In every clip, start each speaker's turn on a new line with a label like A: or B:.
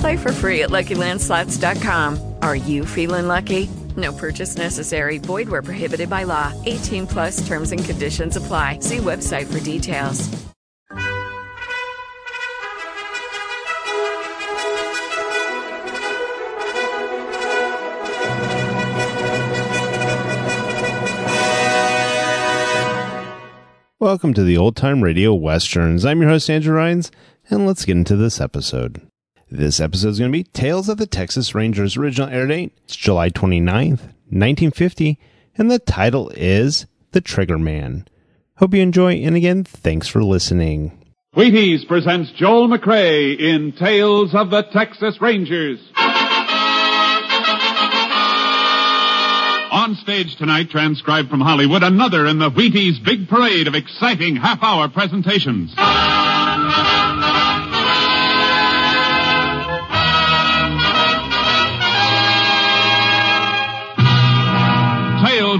A: Play for free at LuckyLandSlots.com. Are you feeling lucky? No purchase necessary. Void where prohibited by law. 18 plus terms and conditions apply. See website for details.
B: Welcome to the Old Time Radio Westerns. I'm your host, Andrew Rhynes, and let's get into this episode. This episode is going to be Tales of the Texas Rangers. Original air date it's July 29th, 1950, and the title is The Trigger Man. Hope you enjoy, and again, thanks for listening.
C: Wheaties presents Joel McCrea in Tales of the Texas Rangers. On stage tonight, transcribed from Hollywood, another in the Wheaties big parade of exciting half-hour presentations.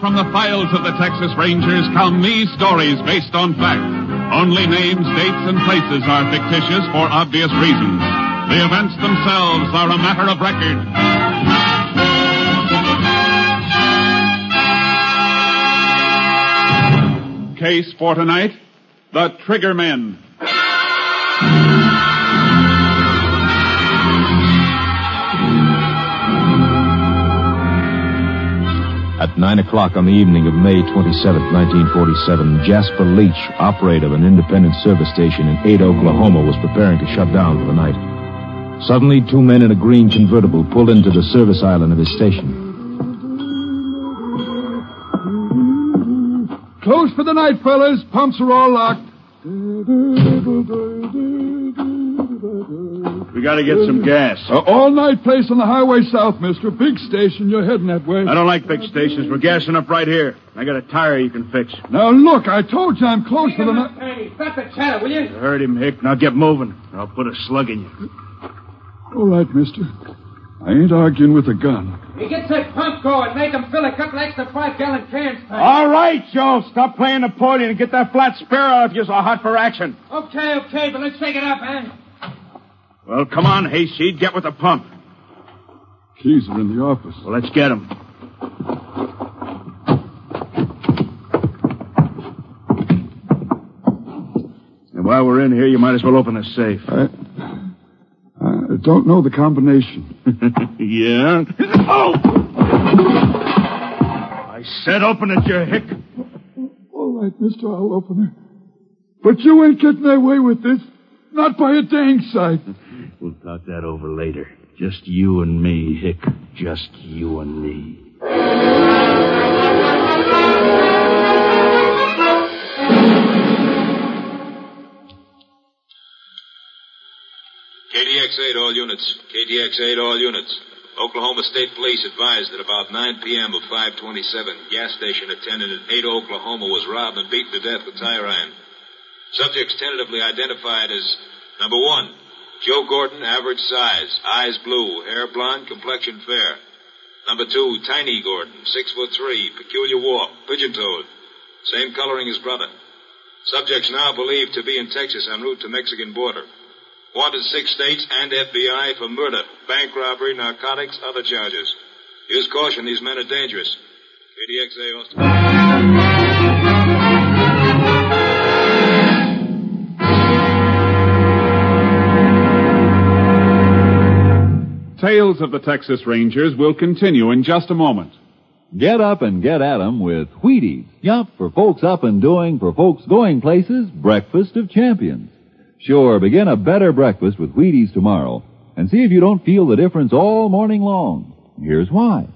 C: From the files of the Texas Rangers come these stories based on fact. Only names, dates, and places are fictitious for obvious reasons. The events themselves are a matter of record. Case for tonight, the Trigger Men.
D: At 9 o'clock on the evening of May 27, 1947, Jasper Leach, operator of an independent service station in Ada, Oklahoma, was preparing to shut down for the night. Suddenly, two men in a green convertible pulled into the service island of his station.
E: Close for the night, fellas. Pumps are all locked.
F: We gotta get some gas.
E: Uh, all night place on the highway south, mister. Big station. You're heading that way.
F: I don't like big stations. We're gassing up right here. I got a tire you can fix.
E: Now, look, I told you I'm close to the night.
G: Hey, stop the chatter, will you?
F: You heard him, Hick. Now get moving, or I'll put a slug in you.
E: All right, mister. I ain't arguing with a gun.
G: He gets that pump going. Make him fill a couple extra five-gallon cans. Pat.
F: All right, Joe. Stop playing the podium and get that flat spare out if you're so hot for action.
G: Okay, okay, but let's take it up, eh?
F: Well, come on, Hayseed. Get with the pump.
E: Keys are in the office.
F: Well, let's get them. And while we're in here, you might as well open the safe.
E: I, I don't know the combination.
F: yeah? Oh! I said open it, you hick.
E: All right, mister, I'll open it. But you ain't getting away with this. Not by a dang sight.
F: We'll talk that over later. Just you and me, Hick. Just you and me.
H: KDX-8, all units. KDX-8, all units. Oklahoma State Police advised that about 9 p.m. of 527, gas station attendant in Ada, Oklahoma was robbed and beaten to death with tire iron. Subjects tentatively identified as number one, Joe Gordon, average size, eyes blue, hair blonde, complexion fair. Number two, Tiny Gordon, six foot three, peculiar walk, pigeon-toed, same coloring as brother. Subjects now believed to be in Texas en route to Mexican border. Wanted six states and FBI for murder, bank robbery, narcotics, other charges. Use caution, these men are dangerous. KDXA Austin.
C: Tales of the Texas Rangers will continue in just a moment.
I: Get up and get at 'em with Wheaties. Yup, for folks up and doing, for folks going places, breakfast of champions. Sure, begin a better breakfast with Wheaties tomorrow and see if you don't feel the difference all morning long. Here's why.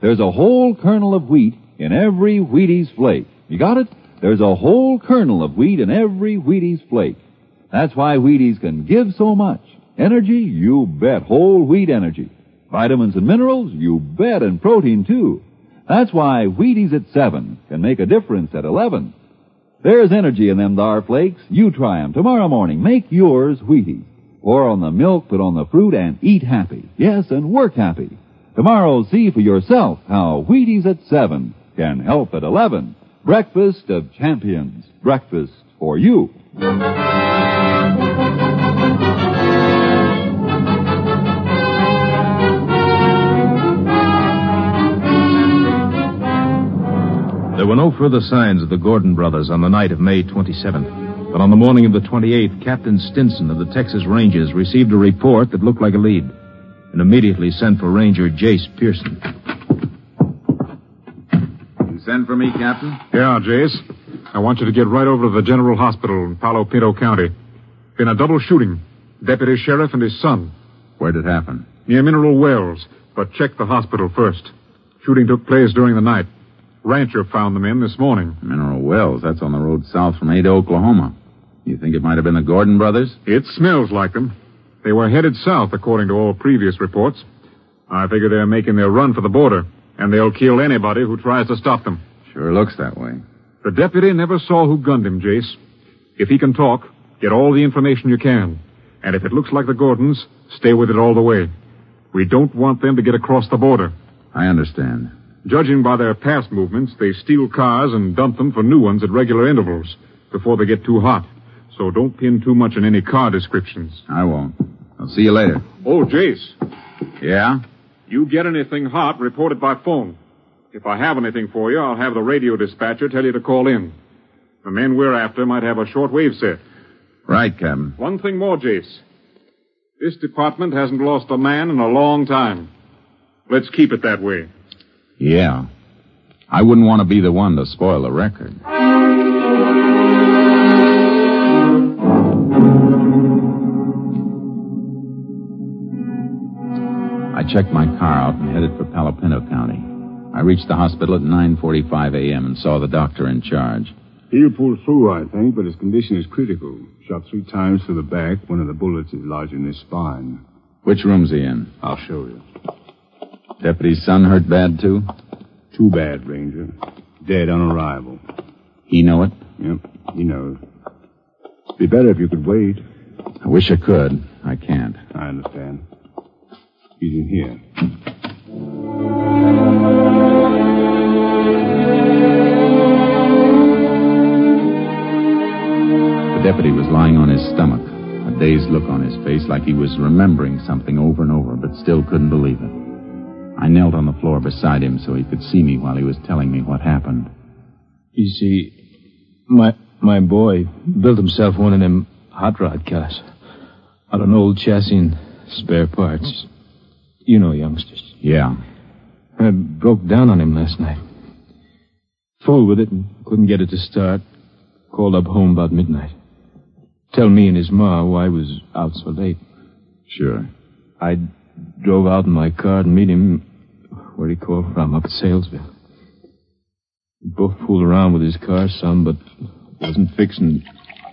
I: There's a whole kernel of wheat in every Wheaties flake. You got it? There's a whole kernel of wheat in every Wheaties flake. That's why Wheaties can give so much. Energy? You bet. Whole wheat energy. Vitamins and minerals? You bet. And protein too. That's why Wheaties at 7 can make a difference at 11. There's energy in them dar flakes. You try 'em tomorrow morning. Make yours Wheaties. Pour on the milk, put on the fruit, and eat happy. Yes, and work happy. Tomorrow, see for yourself how Wheaties at 7 can help at 11. Breakfast of champions. Breakfast for you.
D: Were no further signs of the Gordon brothers on the night of May 27th. But on the morning of the 28th, Captain Stinson of the Texas Rangers received a report that looked like a lead and immediately sent for Ranger Jace Pearson.
J: You send for me, Captain?
K: Yeah, Jace. I want you to get right over to the General Hospital in Palo Pinto County. Been a double shooting. Deputy Sheriff and his son.
J: Where'd it happen?
K: Near Mineral Wells, but check the hospital first. Shooting took place during the night. Rancher found them in this morning.
J: Mineral Wells. That's on the road south from Ada, Oklahoma. You think it might have been the Gordon brothers?
K: It smells like them. They were headed south, according to all previous reports. I figure they're making their run for the border, and they'll kill anybody who tries to stop them.
J: Sure looks that way.
K: The deputy never saw who gunned him, Jace. If he can talk, get all the information you can. And if it looks like the Gordons, stay with it all the way. We don't want them to get across the border.
J: I understand.
K: Judging by their past movements, they steal cars and dump them for new ones at regular intervals before they get too hot. So don't pin too much on any car descriptions.
J: I won't. I'll see you later.
K: Oh, Jace.
J: Yeah?
K: You get anything hot, report it by phone. If I have anything for you, I'll have the radio dispatcher tell you to call in. The men we're after might have a short wave set.
J: Right, Captain.
K: One thing more, Jace. This department hasn't lost a man in a long time. Let's keep it that way.
J: Yeah. I wouldn't want to be the one to spoil the record. I checked my car out and headed for Palo Pinto County. I reached the hospital at 9.45 a.m. and saw the doctor in charge.
L: He'll pull through, I think, but his condition is critical. Shot three times through the back. One of the bullets is lodged in his spine.
J: Which room's he in?
L: I'll show you.
J: Deputy's son hurt bad, too?
L: Too bad, Ranger. Dead on arrival.
J: He know it?
L: Yep, he knows. It'd be better if you could wait.
J: I wish I could. I can't.
L: I understand. He's in here.
J: The deputy was lying on his stomach, a dazed look on his face like he was remembering something over and over, but still couldn't believe it. I knelt on the floor beside him so he could see me while he was telling me what happened.
M: You see, my my boy built himself one of them hot rod cars out of an old chassis and spare parts. You know youngsters.
J: Yeah.
M: I broke down on him last night. Full with it and couldn't get it to start. Called up home about midnight. Tell me and his ma why I was out so late.
J: Sure.
M: I drove out in my car to meet him where he called from, up at Salesville. We both fooled around with his car some, but wasn't fixing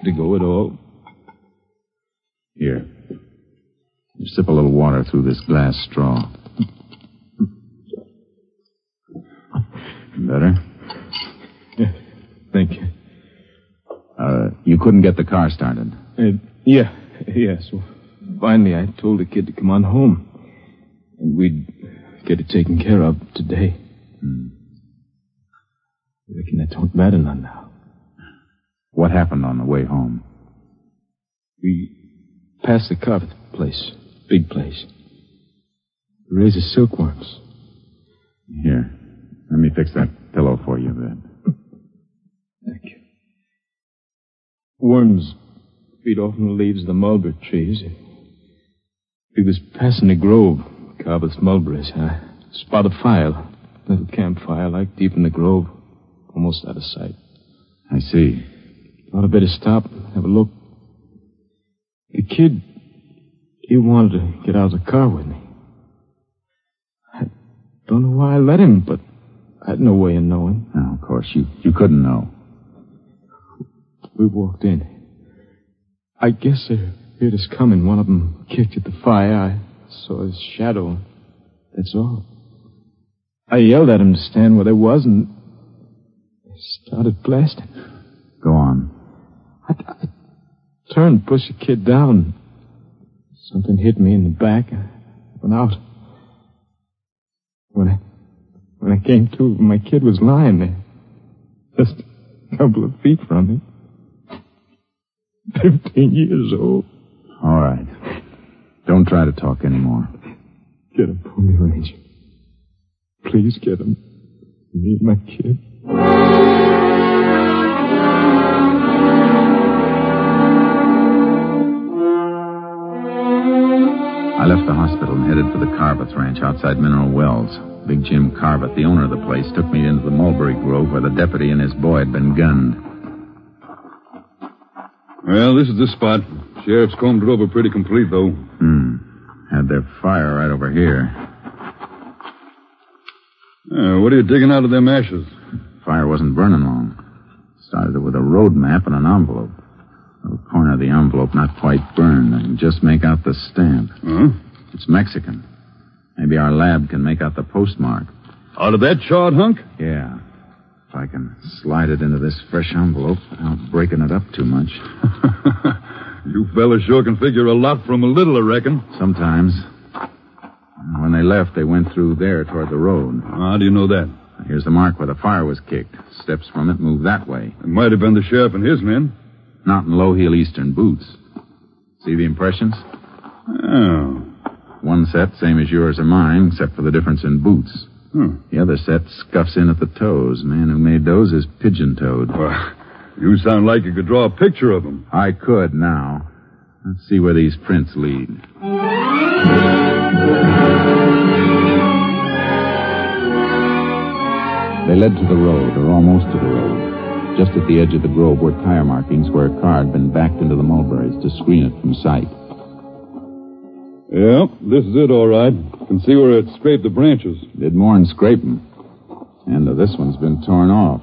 M: to go at all.
J: Here. You sip a little water through this glass straw. Better?
M: Yeah, thank you.
J: Uh, you couldn't get the car started.
M: Uh, yeah, yeah. So finally, I told the kid to come on home, we'd get it taken care of today.
J: Hmm.
M: I reckon that don't matter none now.
J: What happened on the way home?
M: We passed the carpet place. Big place. Raises silkworms.
J: Here. Let me fix that pillow for you then.
M: Thank you. Worms feed off the leaves of the mulberry trees. We was passing a grove, Carver's mulberries. I spot a fire, little campfire, like deep in the grove, almost out of sight.
J: I see.
M: Thought I'd better stop, have a look. The kid, he wanted to get out of the car with me. I don't know why I let him, but I had no way of knowing.
J: No, of course, you, you couldn't know.
M: We walked in. I guess they heard us coming. One of them kicked at the fire. I saw his shadow. That's all. I yelled at him to stand where they was, and they started blasting.
J: Go on.
M: I, I turned, pushed the kid down. Something hit me in the back. I went out. When I when I came to, my kid was lying there, just a couple of feet from me. Fifteen years old.
J: All right. Don't try to talk anymore.
M: Get him for me, Ranger. Please get him. Me and my kid.
J: I left the hospital and headed for the Carveth Ranch outside Mineral Wells. Big Jim Carveth, the owner of the place, took me into the mulberry grove where the deputy and his boy had been gunned.
N: Well, this is the spot. Sheriff's combed it over pretty complete, though.
J: Hmm. Had their fire right over here.
N: Uh, what are you digging out of them ashes?
J: Fire wasn't burning long. Started it with a road map and an envelope. The corner of the envelope not quite burned. I can just make out the stamp.
N: Huh?
J: It's Mexican. Maybe our lab can make out the postmark.
N: Out of that charred hunk?
J: Yeah. If I can slide it into this fresh envelope without breaking it up too much.
N: you fellas sure can figure a lot from a little, I reckon.
J: Sometimes. When they left, they went through there toward the road.
N: How do you know that?
J: Here's the mark where the fire was kicked. Steps from it move that way.
N: It might have been the sheriff and his men.
J: Not in low heel eastern boots. See the impressions?
N: Oh.
J: One set, same as yours or mine, except for the difference in boots.
N: Hmm.
J: The other set scuffs in at the toes. Man who made those is pigeon toed.
N: Well, you sound like you could draw a picture of them.
J: I could now. Let's see where these prints lead. They led to the road, or almost to the road. Just at the edge of the grove were tire markings where a car had been backed into the mulberries to screen it from sight.
N: Yeah, this is it, all right. Can see where it scraped the branches.
J: Did more than scrape them. And uh, this one's been torn off.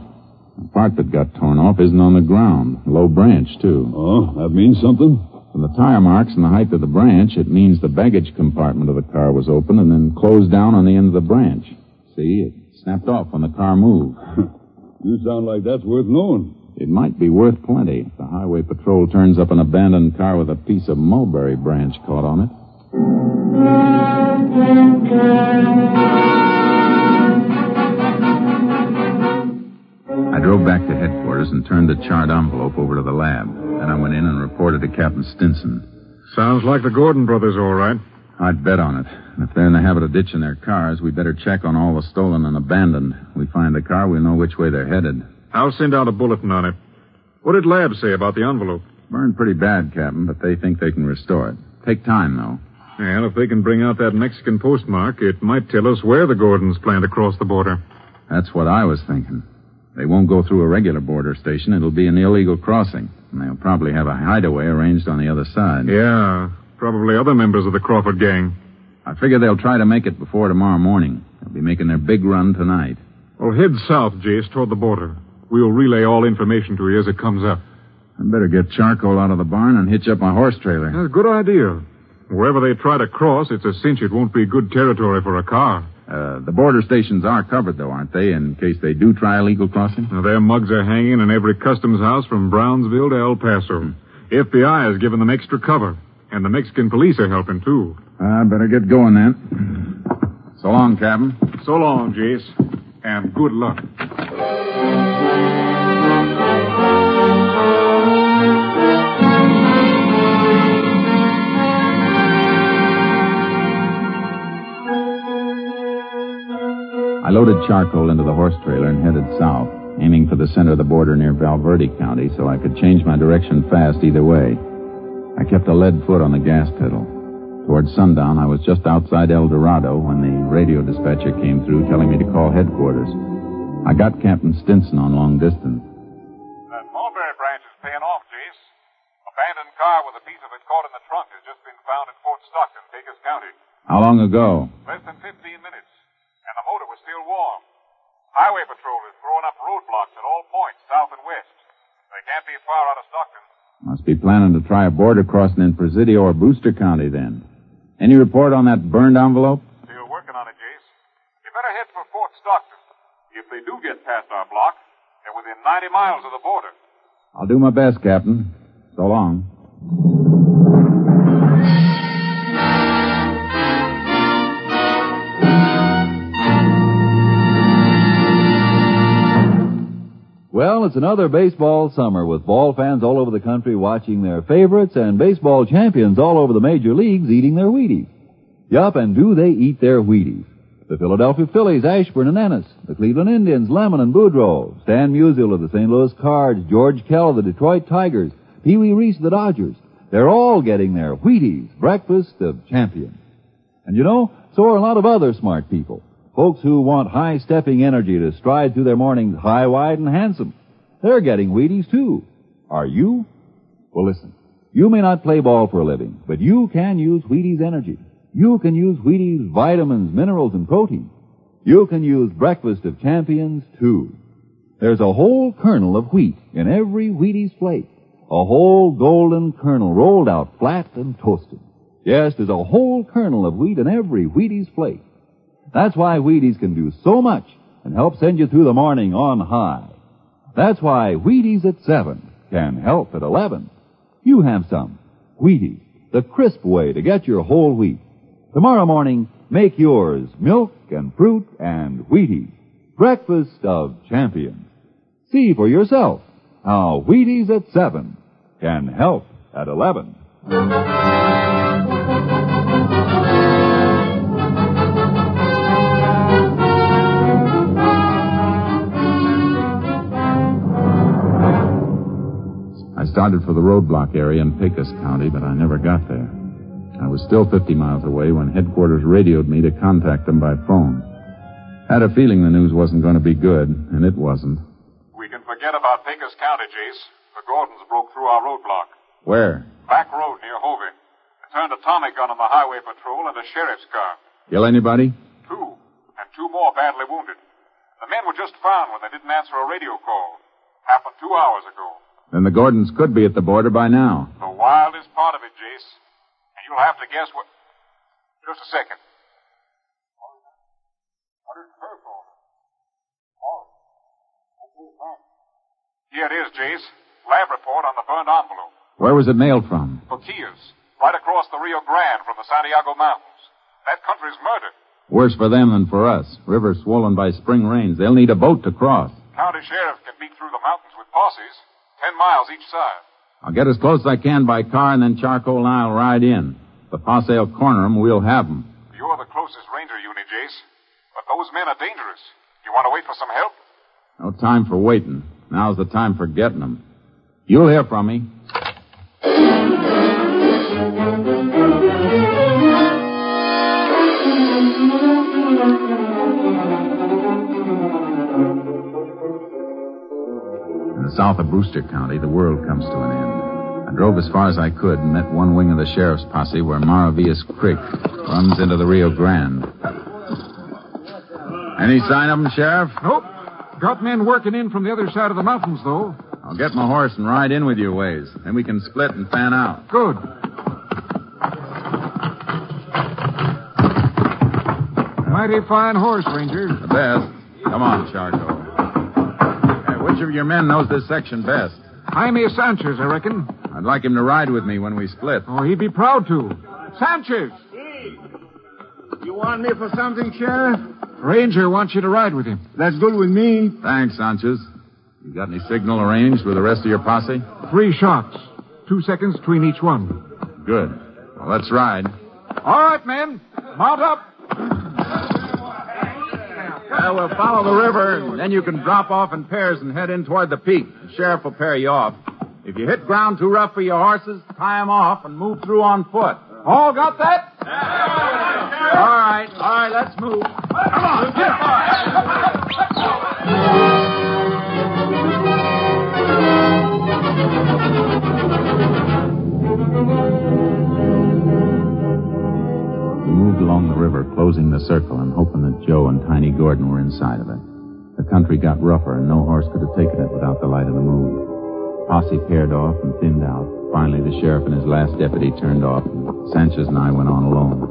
J: The part that got torn off isn't on the ground. Low branch, too.
N: Oh, that means something?
J: From the tire marks and the height of the branch, it means the baggage compartment of the car was open and then closed down on the end of the branch. See, it snapped off when the car moved.
N: you sound like that's worth knowing.
J: It might be worth plenty if the highway patrol turns up an abandoned car with a piece of mulberry branch caught on it. I drove back to headquarters and turned the charred envelope over to the lab. Then I went in and reported to Captain Stinson.
K: Sounds like the Gordon brothers, all right.
J: I'd bet on it. And if they're in the habit of ditching their cars, we better check on all the stolen and abandoned. We find the car, we'll know which way they're headed.
K: I'll send out a bulletin on it. What did Lab say about the envelope?
J: Burned pretty bad, Captain, but they think they can restore it. Take time, though.
K: Well, if they can bring out that Mexican postmark, it might tell us where the Gordons plan to cross the border.
J: That's what I was thinking. They won't go through a regular border station. It'll be an illegal crossing. And they'll probably have a hideaway arranged on the other side.
K: Yeah, probably other members of the Crawford gang.
J: I figure they'll try to make it before tomorrow morning. They'll be making their big run tonight.
K: Well, head south, Jace, toward the border. We'll relay all information to you as it comes up.
J: I'd better get charcoal out of the barn and hitch up my horse trailer.
K: That's a good idea. Wherever they try to cross, it's a cinch it won't be good territory for a car.
J: Uh, the border stations are covered, though, aren't they, in case they do try a legal crossing?
K: Now, their mugs are hanging in every customs house from Brownsville to El Paso. FBI has given them extra cover, and the Mexican police are helping, too.
J: I better get going then. So long, Captain.
K: So long, Jace, and good luck.
J: I loaded charcoal into the horse trailer and headed south, aiming for the center of the border near Valverde County so I could change my direction fast either way. I kept a lead foot on the gas pedal. Towards sundown, I was just outside El Dorado when the radio dispatcher came through telling me to call headquarters. I got Captain Stinson on long distance.
K: That Mulberry branch is paying off, Jace. Abandoned car with a piece of it caught in the trunk has just been found in Fort Stockton, Pecos County.
J: How long ago?
K: Less than 15 minutes. And the motor was still warm. Highway Patrol is throwing up roadblocks at all points, south and west. They can't be far out of Stockton.
J: Must be planning to try a border crossing in Presidio or Brewster County then. Any report on that burned envelope?
K: Still working on it, Jace. You better head for Fort Stockton. If they do get past our block, they're within 90 miles of the border.
J: I'll do my best, Captain. So long.
I: Well, it's another baseball summer with ball fans all over the country watching their favorites and baseball champions all over the major leagues eating their Wheaties. Yup, and do they eat their Wheaties? The Philadelphia Phillies, Ashburn and Ennis. The Cleveland Indians, Lemon and Boudreau. Stan Musial of the St. Louis Cards. George Kell of the Detroit Tigers. Pee Wee Reese of the Dodgers. They're all getting their Wheaties, breakfast of champions. And you know, so are a lot of other smart people. Folks who want high-stepping energy to stride through their mornings high, wide, and handsome. They're getting Wheaties, too. Are you? Well, listen. You may not play ball for a living, but you can use Wheaties energy. You can use Wheaties vitamins, minerals, and protein. You can use breakfast of champions, too. There's a whole kernel of wheat in every Wheaties flake. A whole golden kernel rolled out flat and toasted. Yes, there's a whole kernel of wheat in every Wheaties plate. That's why Wheaties can do so much and help send you through the morning on high. That's why Wheaties at 7 can help at 11. You have some. Wheaties, the crisp way to get your whole wheat. Tomorrow morning, make yours milk and fruit and Wheaties. Breakfast of champions. See for yourself how Wheaties at 7 can help at 11.
J: Started for the roadblock area in Pecos County, but I never got there. I was still 50 miles away when headquarters radioed me to contact them by phone. Had a feeling the news wasn't going to be good, and it wasn't.
K: We can forget about Pecos County, Jace. The Gordons broke through our roadblock.
J: Where?
K: Back road near Hovey. They turned a Tommy gun on the highway patrol and a sheriff's car.
J: Kill anybody?
K: Two. And two more badly wounded. The men were just found when they didn't answer a radio call. Happened two hours ago.
J: Then the Gordons could be at the border by now.
K: The wildest part of it, Jace. And you'll have to guess what. Just a second. Here it is, Jace. Lab report on the burned envelope.
J: Where was it mailed from?
K: Boquillas. Right across the Rio Grande from the Santiago Mountains. That country's murdered.
J: Worse for them than for us. River swollen by spring rains. They'll need a boat to cross.
K: County sheriff can beat through the mountains with posses. Ten miles each side.
J: I'll get as close as I can by car, and then Charcoal and I'll ride in. The posse will corner 'em. We'll have 'em.
K: You're the closest ranger unit, Jace. But those men are dangerous. You want to wait for some help?
J: No time for waiting. Now's the time for getting 'em. You'll hear from me. South of Brewster County, the world comes to an end. I drove as far as I could and met one wing of the sheriff's posse where Maravillas Creek runs into the Rio Grande. Any sign of 'em, Sheriff?
K: Nope. Got men working in from the other side of the mountains, though.
J: I'll get my horse and ride in with you ways. Then we can split and fan out.
K: Good. Mighty fine horse, Ranger.
J: The best. Come on, Charcoal. Hey, which of your men knows this section best?
K: Jaime Sanchez, I reckon.
J: I'd like him to ride with me when we split.
K: Oh, he'd be proud to. Sanchez!
L: You want me for something, Sheriff?
K: Ranger wants you to ride with him.
L: That's good with me.
J: Thanks, Sanchez. You got any signal arranged with the rest of your posse?
K: Three shots. Two seconds between each one.
J: Good. Well, let's ride.
K: All right, men. Mount up.
J: Well, we'll follow the river, and then you can drop off in pairs and head in toward the peak. The sheriff will pair you off. If you hit ground too rough for your horses, tie 'em off and move through on foot. All got that? All right, all right, let's move. Come on, get We moved along the river, closing the circle and hoping that Joe and Tiny Gordon were inside of it. The country got rougher, and no horse could have taken it without the light of the moon. Posse paired off and thinned out. Finally, the sheriff and his last deputy turned off, and Sanchez and I went on alone.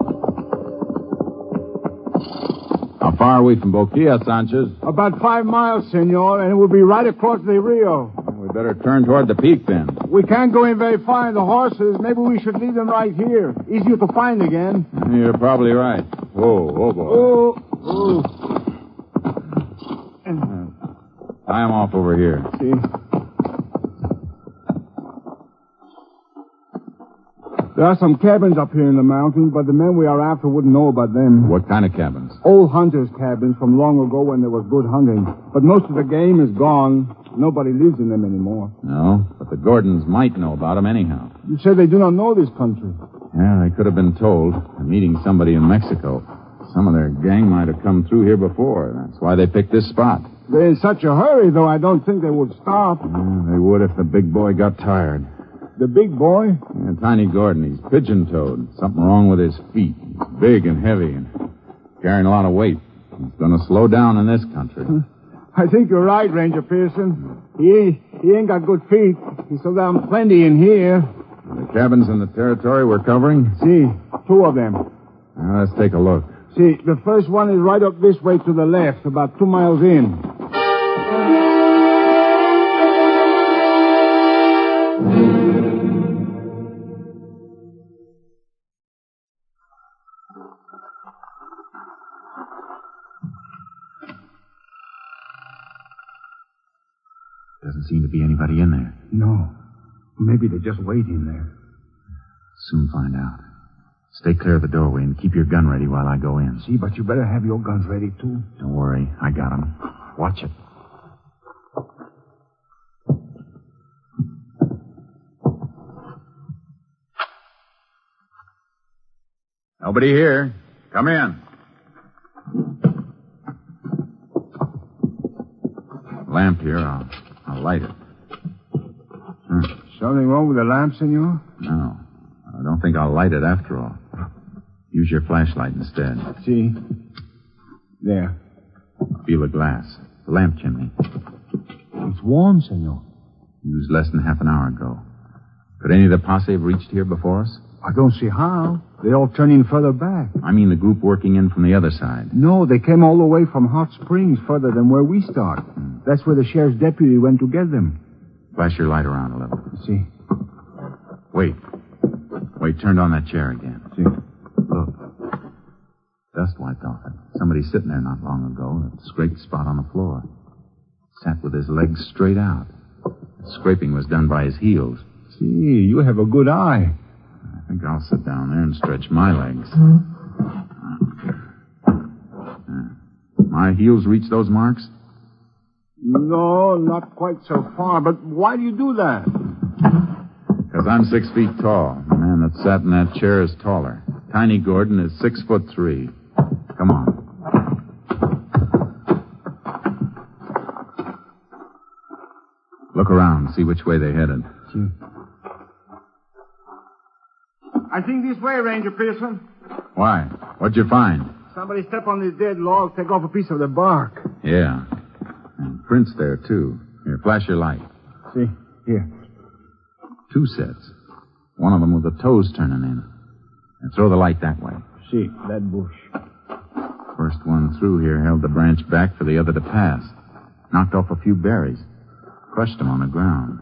J: How far are we from Boquilla, Sanchez?
L: About five miles, senor, and it will be right across the Rio.
J: We better turn toward the peak then.
L: We can't go in very far in the horses. Maybe we should leave them right here. Easier to find again.
J: You're probably right. Whoa, whoa, boy.
L: Oh, oh.
J: Uh, Tie him off over here.
L: See? There are some cabins up here in the mountain, but the men we are after wouldn't know about them.
J: What kind of cabins?
L: Old hunters' cabins from long ago when there was good hunting. But most of the game is gone. Nobody lives in them anymore.
J: No, but the Gordons might know about them anyhow.
L: You said they do not know this country.
J: Yeah, they could have been told. They're meeting somebody in Mexico. Some of their gang might have come through here before. That's why they picked this spot.
L: They're in such a hurry, though, I don't think they would stop.
J: Yeah, they would if the big boy got tired.
L: The big boy?
J: Yeah, Tiny Gordon, he's pigeon-toed. Something wrong with his feet. He's big and heavy and carrying a lot of weight. He's going to slow down in this country.
L: I think you're right, Ranger Pearson. He ain't, he ain't got good feet. He slow down plenty in here.
J: The cabins in the territory we're covering?
L: See, two of them.
J: Now, let's take a look.
L: See, the first one is right up this way to the left, about two miles in.
J: Doesn't seem to be anybody in there.
L: No. Maybe they're just waiting there.
J: Soon find out. Stay clear of the doorway and keep your gun ready while I go in.
L: See, but you better have your guns ready, too.
J: Don't worry. I got 'em. Watch it. Nobody here. Come in. Lamp here. I'll, I'll light it. Hmm.
L: Something wrong with the lamp, senor?
J: No. I don't think I'll light it after all. Use your flashlight instead.
L: See? There.
J: Feel the glass. The lamp chimney.
L: It's warm, senor.
J: Used less than half an hour ago. Could any of the posse have reached here before us?
L: I don't see how. They all turn in further back.
J: I mean the group working in from the other side.
L: No, they came all the way from Hot Springs, further than where we start. Hmm. That's where the sheriff's deputy went to get them.
J: Flash your light around a little.
L: See?
J: Wait. Wait, turned on that chair again.
L: See?
J: Look. Dust wiped off it. Somebody sitting there not long ago. A scraped spot on the floor. Sat with his legs straight out. The scraping was done by his heels.
L: See, you have a good eye.
J: I think I'll sit down there and stretch my legs. Uh, My heels reach those marks?
L: No, not quite so far. But why do you do that?
J: Because I'm six feet tall. The man that sat in that chair is taller. Tiny Gordon is six foot three. Come on. Look around, see which way they headed.
L: I think this way, Ranger Pearson.
J: Why? What'd you find?
L: Somebody step on this dead log, take off a piece of the bark.
J: Yeah. And prints there, too. Here, flash your light.
L: See? Here.
J: Two sets. One of them with the toes turning in. And throw the light that way.
L: See, that bush.
J: First one through here held the branch back for the other to pass. Knocked off a few berries. Crushed them on the ground.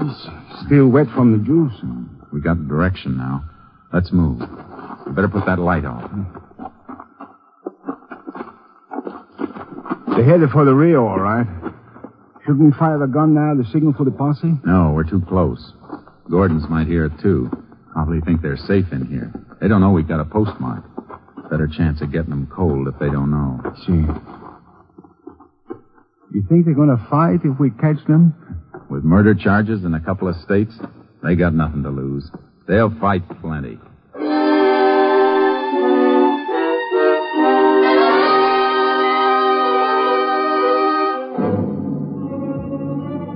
L: It's still wet from the juice. Hmm.
J: We got the direction now. Let's move. You better put that light on.
L: They're headed for the Rio, all right. Shouldn't we fire the gun now to signal for the posse?
J: No, we're too close. Gordons might hear it, too. Probably think they're safe in here. They don't know we've got a postmark. Better chance of getting them cold if they don't know.
L: See. You think they're going to fight if we catch them?
J: With murder charges in a couple of states, they got nothing to lose. They'll fight plenty.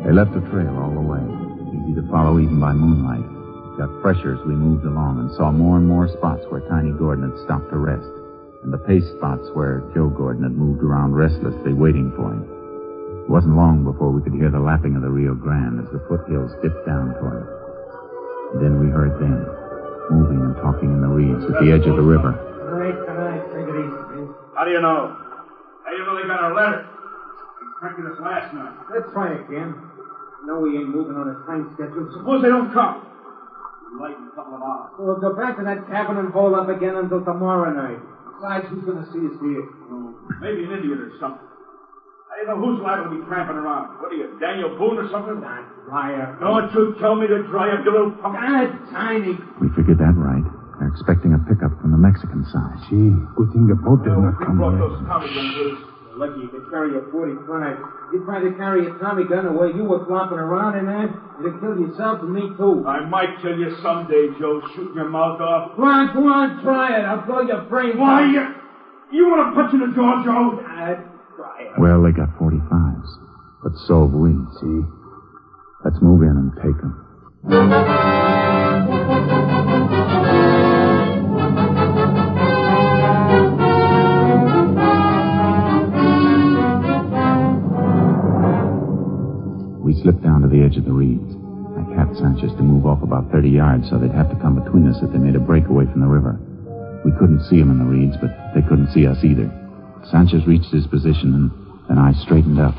J: They left a trail all the way, easy to follow even by moonlight. Got fresher as we moved along and saw more and more spots where Tiny Gordon had stopped to rest, and the pace spots where Joe Gordon had moved around restlessly waiting for him. It wasn't long before we could hear the lapping of the Rio Grande as the foothills dipped down toward it. And then we heard them, moving and talking in the reeds at the edge of the river.
G: All right, all right. Take it easy.
F: How do you know? How do you know they got our letter? They expected us last night.
G: Let's try again. No, we ain't moving on a time schedule.
F: Suppose they don't come. We'll light in a couple of hours.
G: So we'll go back to that cabin and hole up again until tomorrow night. Besides, who's going to see us here?
F: Oh, maybe an Indian or something. I don't know who's liable to be tramping around. What are you, Daniel Boone or something?
G: Not Dryer.
F: Don't you tell me to dry up, you little punk.
G: God, Tiny.
J: We figured that right. They're expecting a pickup from the Mexican side.
L: See, good thing the boat does not
F: Who
L: come
F: brought
L: yet.
F: those Tommy guns with us?
G: Lucky you could carry a 45. You tried to carry a Tommy gun the way you were flopping around eh, in that, you'd have killed yourself and me too.
F: I might kill you someday, Joe, shooting your mouth off.
G: Go on, go on, try it. I'll blow your brains
F: Why,
G: out.
F: you, you want to punch in the jaw, Joe?
G: God, try it.
J: Well, they got 45s, but so have we. See? Let's move in and take them. We slipped down to the edge of the reeds. I tapped Sanchez to move off about 30 yards so they'd have to come between us if they made a breakaway from the river. We couldn't see them in the reeds, but they couldn't see us either. Sanchez reached his position, and then I straightened up.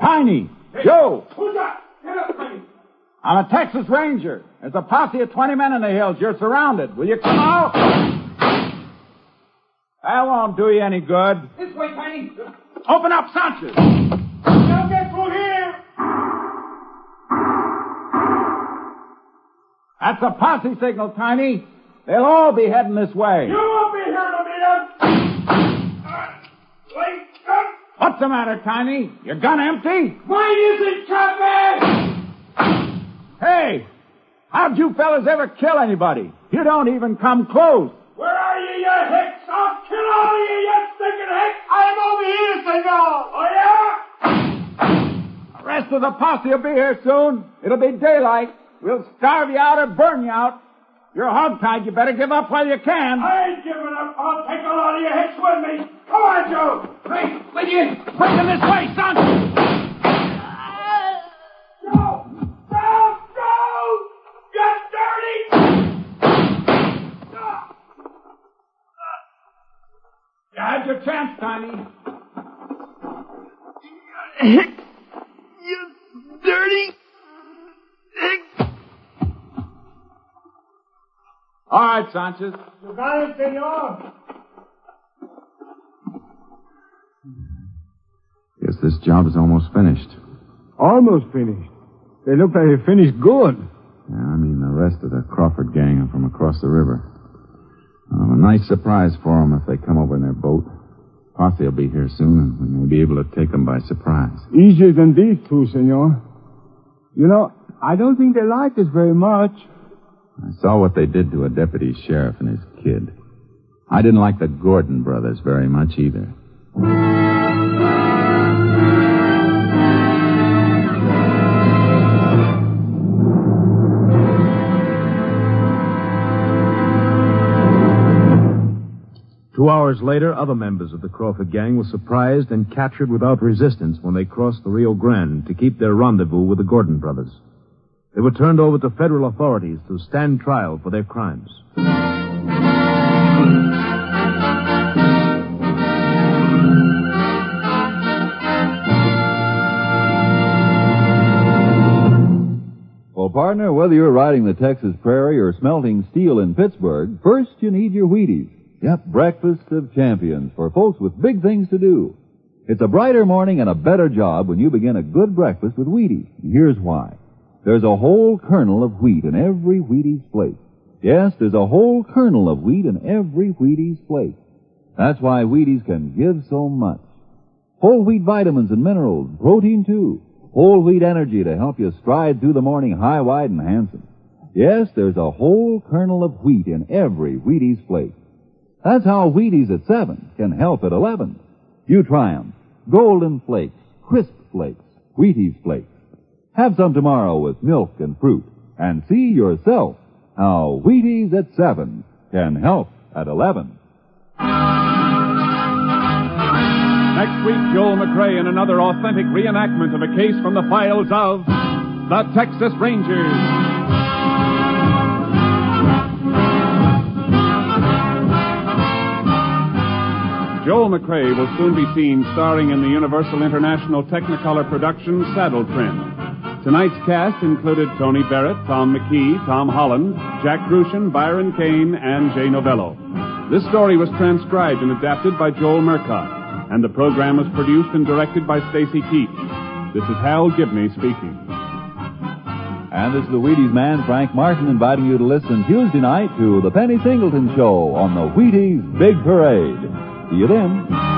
O: Tiny! Joe!
G: Who's that? Get up, Tiny.
O: I'm a Texas Ranger. There's a posse of 20 men in the hills. You're surrounded. Will you come out? That won't do you any good.
G: This way, Tiny.
O: Open up, Sanchez.
G: Don't get through here.
O: That's a posse signal, Tiny. They'll all be heading this way.
G: You won't be here to meet us.
F: Wait, up.
O: What's the matter, Tiny? Your gun empty?
G: Mine isn't covered.
O: Hey! How'd you fellas ever kill anybody? You don't even come close.
F: Where are you, you hicks? I'll kill all of you, you stinking hicks! I'm over here, senor! Oh, yeah?
O: The rest of the posse will be here soon. It'll be daylight. We'll starve you out or burn you out. You're hogtied. You better give up while you can.
F: I ain't giving up. I'll take a lot of your hits with me. Come on, Joe.
G: Hey, will you?
O: Quick in this way, son!
F: Joe! Joe! Joe! You dirty!
O: You had your chance, Tiny.
G: You dirty.
O: All right, Sanchez.
F: You got it, senor?
J: Guess this job is almost finished.
L: Almost finished. They look like they finished good.
J: Yeah, I mean, the rest of the Crawford gang are from across the river. Um, a nice surprise for 'em if they come over in their boat. Posse will be here soon, and we may be able to take 'em by surprise.
L: Easier than these two, senor. You know, I don't think they like us very much.
J: I saw what they did to a deputy sheriff and his kid. I didn't like the Gordon brothers very much either.
D: Two hours later, other members of the Crawford gang were surprised and captured without resistance when they crossed the Rio Grande to keep their rendezvous with the Gordon brothers. They were turned over to federal authorities to stand trial for their crimes.
I: Well, partner, whether you're riding the Texas prairie or smelting steel in Pittsburgh, first you need your Wheaties. Yep, breakfast of champions for folks with big things to do. It's a brighter morning and a better job when you begin a good breakfast with Wheaties. Here's why. There's a whole kernel of wheat in every Wheaties plate. Yes, there's a whole kernel of wheat in every Wheaties flake. That's why Wheaties can give so much. Whole wheat vitamins and minerals, protein too. Whole wheat energy to help you stride through the morning high, wide, and handsome. Yes, there's a whole kernel of wheat in every Wheaties flake. That's how Wheaties at 7 can help at 11. You try 'em. Golden flakes, crisp flakes, Wheaties flakes. Have some tomorrow with milk and fruit and see yourself how Wheaties at 7 can help at 11.
C: Next week, Joel McCrea in another authentic reenactment of a case from the files of the Texas Rangers. Joel McCrea will soon be seen starring in the Universal International Technicolor production Saddle Tramp. Tonight's cast included Tony Barrett, Tom McKee, Tom Holland, Jack Kruschen, Byron Kane, and Jay Novello. This story was transcribed and adapted by Joel Murcott, and the program was produced and directed by Stacy Keach. This is Hal Gibney speaking.
I: And this is the Wheaties man, Frank Martin, inviting you to listen Tuesday night to The Penny Singleton Show on the Wheaties Big Parade. See you then.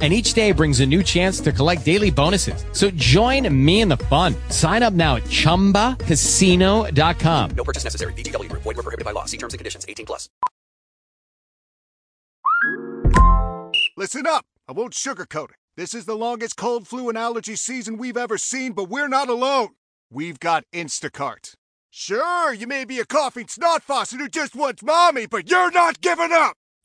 P: and each day brings a new chance to collect daily bonuses. So join me in the fun. Sign up now at ChumbaCasino.com.
Q: No purchase necessary. VGW Group. Void were prohibited by law. See terms and conditions. 18 plus.
R: Listen up. I won't sugarcoat it. This is the longest cold, flu, and allergy season we've ever seen, but we're not alone. We've got Instacart. Sure, you may be a coughing snot faucet who just wants mommy, but you're not giving up.